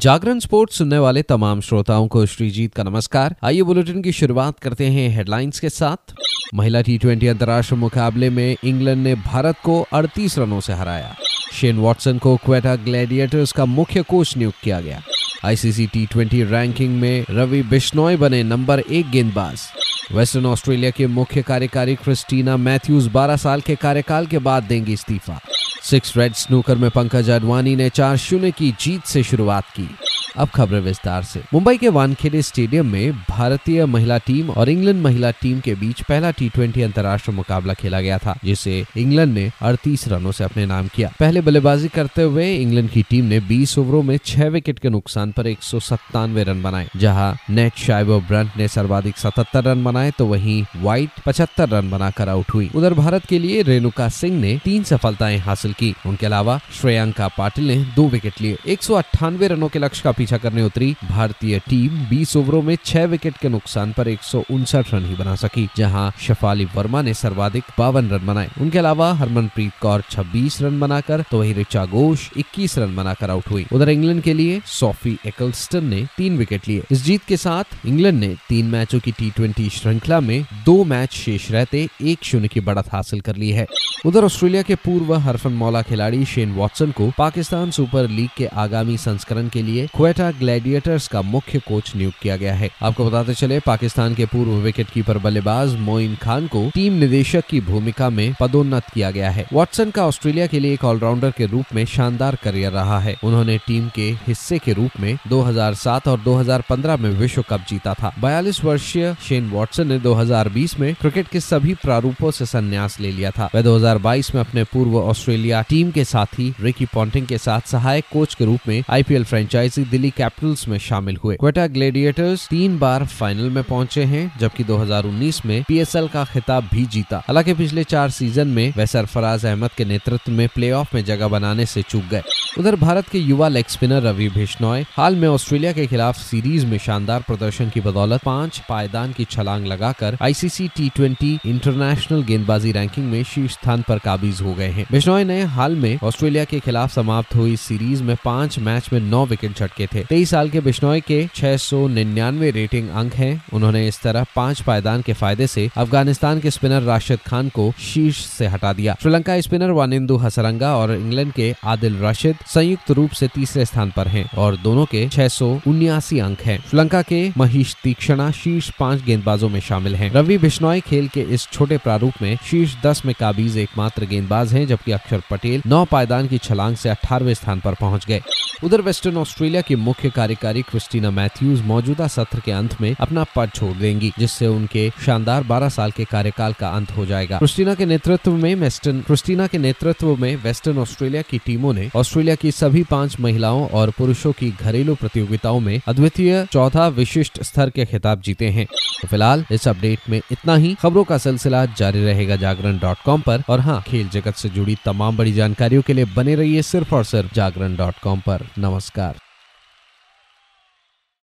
जागरण sports सुनने वाले तमाम श्रोताओं को श्रीजीत का नमस्कार। आइए बुलेटिन की शुरुआत करते हैं हेडलाइंस के साथ। महिला टी ट्वेंटी अंतर्राष्ट्रीय मुकाबले में इंग्लैंड ने भारत को 38 रनों से हराया। शेन वॉटसन को क्वेटा ग्लैडिएटर्स का मुख्य कोच नियुक्त किया गया। आईसीसी टी ट्वेंटी रैंकिंग में रवि बिश्नोई बने नंबर एक गेंदबाज। वेस्टर्न ऑस्ट्रेलिया के मुख्य कार्यकारी क्रिस्टीना मैथ्यूज 12 साल के कार्यकाल के बाद देंगी इस्तीफा। सिक्स रेड स्नूकर में पंकज अडवाणी ने चार शून्य की जीत से शुरुआत की। अब खबरें विस्तार से। मुंबई के वानखेड़े स्टेडियम में भारतीय महिला टीम और इंग्लैंड महिला टीम के बीच पहला टी ट्वेंटी अंतर्राष्ट्रीय मुकाबला खेला गया था, जिसे इंग्लैंड ने 38 रनों से अपने नाम किया। पहले बल्लेबाजी करते हुए इंग्लैंड की टीम ने 20 ओवरों में छह विकेट के नुकसान पर एक सौ सत्तानवे रन बनाए। जहाँ नेट शाइब ब्रंट ने सर्वाधिक सतहत्तर रन बनाए तो वहीं व्हाइट पचहत्तर रन बनाकर आउट हुई। उधर भारत के लिए रेणुका सिंह ने तीन सफलताएँ हासिल की। उनके अलावा श्रेयांका पाटिल ने दो विकेट लिए। एक सौ अठानवे रनों के लक्ष्य का करने उतरी। भारतीय टीम 20 ओवरों में छह विकेट के नुकसान पर एक सौ उनसठ रन ही बना सकी, जहाँ शफाली वर्मा ने सर्वाधिक बावन रन बनाए। उनके अलावा हरमनप्रीत कौर 26 रन बनाकर तो वही रिचा घोष 21 रन बनाकर आउट हुई। उधर इंग्लैंड के लिए सोफी एकलस्टन ने तीन विकेट लिए। इस जीत के साथ इंग्लैंड ने तीन मैचों की टी श्रृंखला में दो मैच शेष रहते एक शून्य की बढ़त हासिल कर ली है। उधर ऑस्ट्रेलिया के पूर्व हरफन मौला खिलाड़ी शेन वॉटसन को पाकिस्तान सुपर लीग के आगामी संस्करण के लिए क्वेटा ग्लैडिएटर्स का मुख्य कोच नियुक्त किया गया है। आपको बताते चले, पाकिस्तान के पूर्व विकेट कीपर बल्लेबाज मोइन खान को टीम निदेशक की भूमिका में पदोन्नत किया गया है। वॉटसन का ऑस्ट्रेलिया के लिए एक ऑलराउंडर के रूप में शानदार करियर रहा है। उन्होंने टीम के हिस्से के रूप में 2007 और 2015 में विश्व कप जीता था। बयालीस वर्षीय शेन वॉटसन ने 2020 में क्रिकेट के सभी प्रारूपों से संन्यास ले लिया था। वह 2022 में अपने पूर्व ऑस्ट्रेलिया टीम के साथ ही रिकी पॉन्टिंग के साथ सहायक कोच के रूप में आईपीएल फ्रेंचाइजी दिल्ली कैपिटल्स में शामिल हुए। क्वेटा ग्लेडिएटर्स तीन बार फाइनल में पहुँचे हैं, जबकि 2019 में पीएसएल का खिताब भी जीता। हालाँकि पिछले चार सीज़न में वह सरफराज अहमद के नेतृत्व में प्लेऑफ में जगह बनाने से चूक गए। उधर भारत के युवा लेग स्पिनर रवि बिश्नोय हाल में ऑस्ट्रेलिया के खिलाफ सीरीज़ में शानदार प्रदर्शन की बदौलत पाँच पायदान की छलांग लगाकर आईसीसी टी ट्वेंटी इंटरनेशनल गेंदबाजी रैंकिंग में शीर्ष स्थान पर काबिज हो गए हैं। बिश्नोय ने हाल में ऑस्ट्रेलिया के खिलाफ समाप्त हुई सीरीज़ में पाँच मैच में नौ विकेट झटके थे। तेईस साल के बिश्नोई के छह सौ निन्यानवे रेटिंग अंक हैं। उन्होंने इस तरह पाँच पायदान के फ़ायदे से अफ़गानिस्तान के स्पिनर राशिद खान को शीर्ष से हटा दिया। श्रीलंका स्पिनर वानिंदु हसरंगा और इंग्लैंड के आदिल राशिद संयुक्त रूप से तीसरे स्थान पर हैं और दोनों के छह अंक हैं। श्रीलंका के महेश तीक्षणा शीर्ष पाँच गेंदबाजों में शामिल हैं। रवि बिश्नोई खेल के इस छोटे प्रारूप में शीर्ष दस में काबिज एकमात्र गेंदबाज हैं, जबकि अक्षर पटेल नौ पायदान की छलांग से अठारवे स्थान पर पहुँच गए। उधर वेस्टर्न ऑस्ट्रेलिया की मुख्य कार्यकारी क्रिस्टीना मैथ्यूज मौजूदा सत्र के अंत में अपना पद छोड़ देंगी, जिससे उनके शानदार 12 साल के कार्यकाल का अंत हो जाएगा। क्रिस्टीना के नेतृत्व में वेस्टर्न, क्रिस्टीना के नेतृत्व में वेस्टर्न ऑस्ट्रेलिया की टीमों ने ऑस्ट्रेलिया की सभी पाँच महिलाओं और पुरुषों की घरेलू प्रतियोगिताओं में अद्वितीय चौथा विशिष्ट स्तर के खिताब जीते हैं। तो फ़िलहाल इस अपडेट में इतना ही। खबरों का सिलसिला जारी रहेगा जागरण डॉट कॉम पर। और हाँ खेल जगत से जुड़ी तमाम बड़ी जानकारियों के लिए बने रहिए सिर्फ़ और सिर्फ़ जागरण डॉट कॉम नमस्कार।